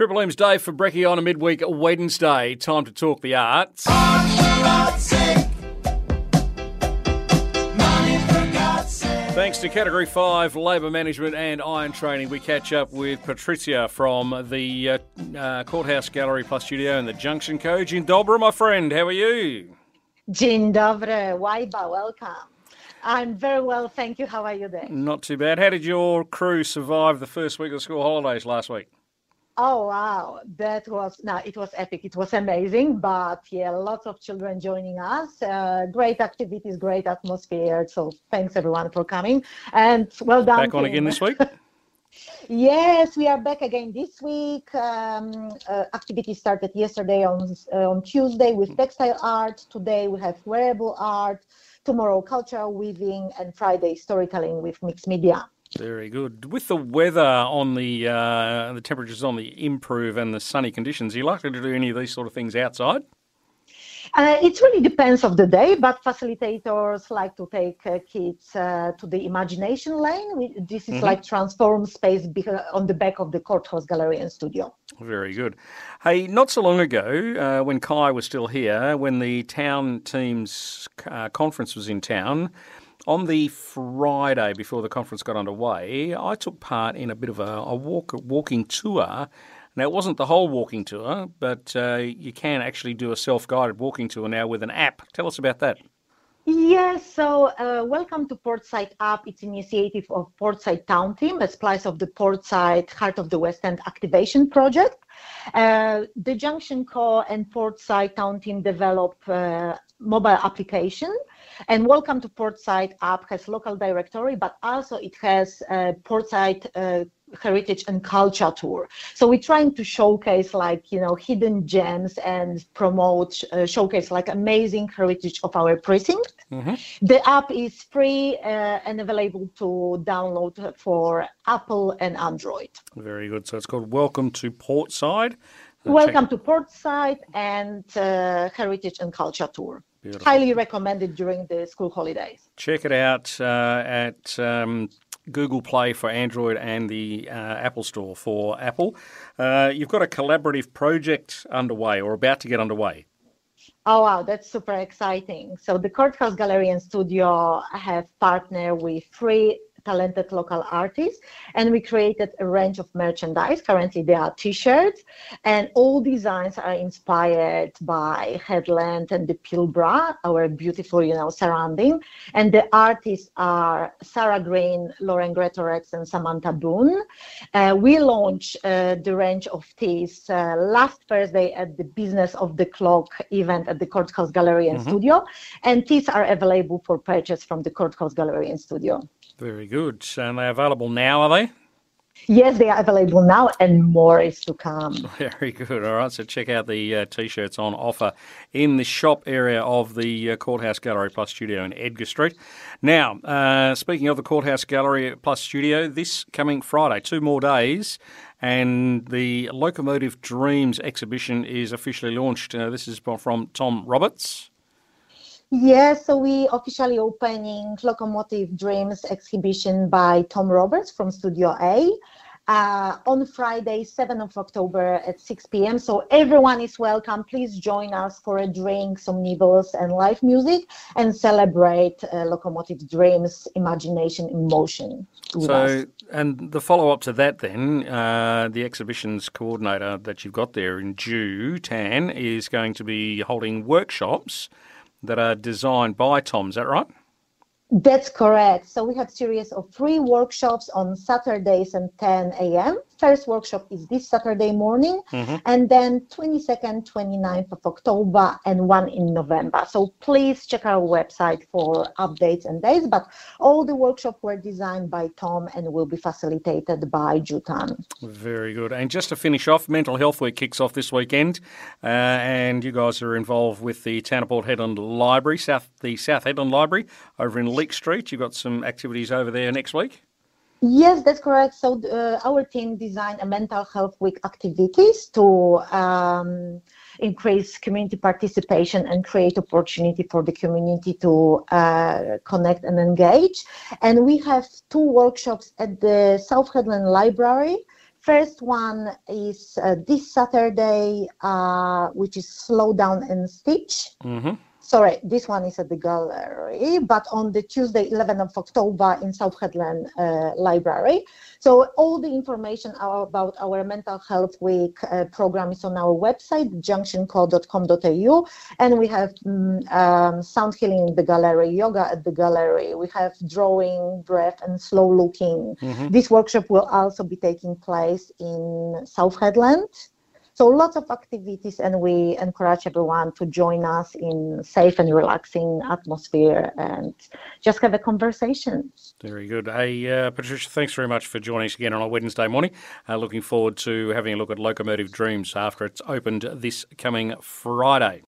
Triple M's Dave for Brekkie on a midweek Wednesday. Time to talk the arts. Thanks to Category 5 Labour Management and Iron Training, we catch up with Patricia from the uh, uh, Courthouse Gallery Plus Studio in the Junction Co. Dzień dobry, my friend. How are you? Dzień dobry, Waiba, welcome. I'm very well, thank you. How are you there? Not too bad. How did your crew survive the first week of school holidays last week? Oh wow, that was no, it was epic. It was amazing, but yeah, lots of children joining us. Uh, great activities, great atmosphere. So thanks everyone for coming and well done. Back on again this week. yes, we are back again this week. Um, uh, activity started yesterday on uh, on Tuesday with textile art. Today we have wearable art. Tomorrow cultural weaving and Friday storytelling with mixed media. Very good. With the weather on the uh, the temperatures on the improve and the sunny conditions, are you likely to do any of these sort of things outside? Uh, it really depends of the day, but facilitators like to take uh, kids uh, to the imagination lane. We, this is mm-hmm. like transform space on the back of the courthouse gallery and studio. Very good. Hey, not so long ago, uh, when Kai was still here, when the town teams uh, conference was in town, on the Friday before the conference got underway, I took part in a bit of a, a walk, walking tour. Now, it wasn't the whole walking tour, but uh, you can actually do a self guided walking tour now with an app. Tell us about that. Yes, so uh, welcome to Portside App. It's initiative of Portside Town Team as part of the Portside Heart of the West End activation project. Uh, the Junction Co and Portside Town Team develop uh, mobile application and Welcome to Portside app has local directory, but also it has a Portside uh, heritage and culture tour. So we're trying to showcase like, you know, hidden gems and promote, uh, showcase like amazing heritage of our precinct. Mm-hmm. The app is free uh, and available to download for Apple and Android. Very good. So it's called Welcome to Portside. Welcome to Portside and uh, Heritage and Culture Tour. Beautiful. Highly recommended during the school holidays. Check it out uh, at um, Google Play for Android and the uh, Apple Store for Apple. Uh, you've got a collaborative project underway or about to get underway. Oh wow, that's super exciting! So the Courthouse Gallery and Studio have partnered with three talented local artists and we created a range of merchandise. Currently there are t-shirts and all designs are inspired by Hedland and the pilbara our beautiful you know surrounding. And the artists are sarah green lauren greatorex and samantha boone. Uh, we launched uh, the range of teas uh, last thursday at the business of the clock event at the courthouse gallery and mm-hmm. studio. And teas are available for purchase from the courthouse gallery and studio very good. And they're available now, are they? Yes, they are available now, and more is to come. Very good. All right, so check out the uh, t-shirts on offer in the shop area of the uh, Courthouse Gallery Plus Studio in Edgar Street. Now, uh, speaking of the Courthouse Gallery Plus Studio, this coming Friday, two more days, and the Locomotive Dreams exhibition is officially launched. Uh, this is from Tom Roberts. Yes, so we officially opening Locomotive Dreams exhibition by Tom Roberts from Studio A uh, on Friday, 7th of October at 6 p.m. So everyone is welcome. Please join us for a drink, some nibbles, and live music, and celebrate uh, Locomotive Dreams, imagination in motion. So, us. and the follow up to that, then, uh, the exhibitions coordinator that you've got there in Jutan is going to be holding workshops that are designed by Tom. Is that right? That's correct. So we have series of three workshops on Saturdays and 10 a.m. First workshop is this Saturday morning, mm-hmm. and then 22nd, 29th of October, and one in November. So please check our website for updates and dates. But all the workshops were designed by Tom and will be facilitated by Jutan. Very good. And just to finish off, Mental Health Week kicks off this weekend, uh, and you guys are involved with the Town of Port Hedland Library, South the South Hedland Library over in. Leek Street. You've got some activities over there next week. Yes, that's correct. So uh, our team designed a mental health week activities to um, increase community participation and create opportunity for the community to uh, connect and engage. And we have two workshops at the South Hedland Library First one is uh, this Saturday, uh, which is Slow Down and Stitch. Mm-hmm. Sorry, this one is at the gallery, but on the Tuesday, 11th of October in South Hedland uh, Library. So all the information about our Mental Health Week uh, program is on our website, junctionco.com.au, and we have mm, um, sound healing in the gallery, yoga at the gallery. We have drawing, breath, and slow looking. Mm-hmm. This workshop will also be taking place in South Hedland. So lots of activities, and we encourage everyone to join us in safe and relaxing atmosphere and just have a conversation. Very good. Hey, uh, Patricia, thanks very much for joining us again on a Wednesday morning. Uh, looking forward to having a look at Locomotive Dreams after it's opened this coming Friday.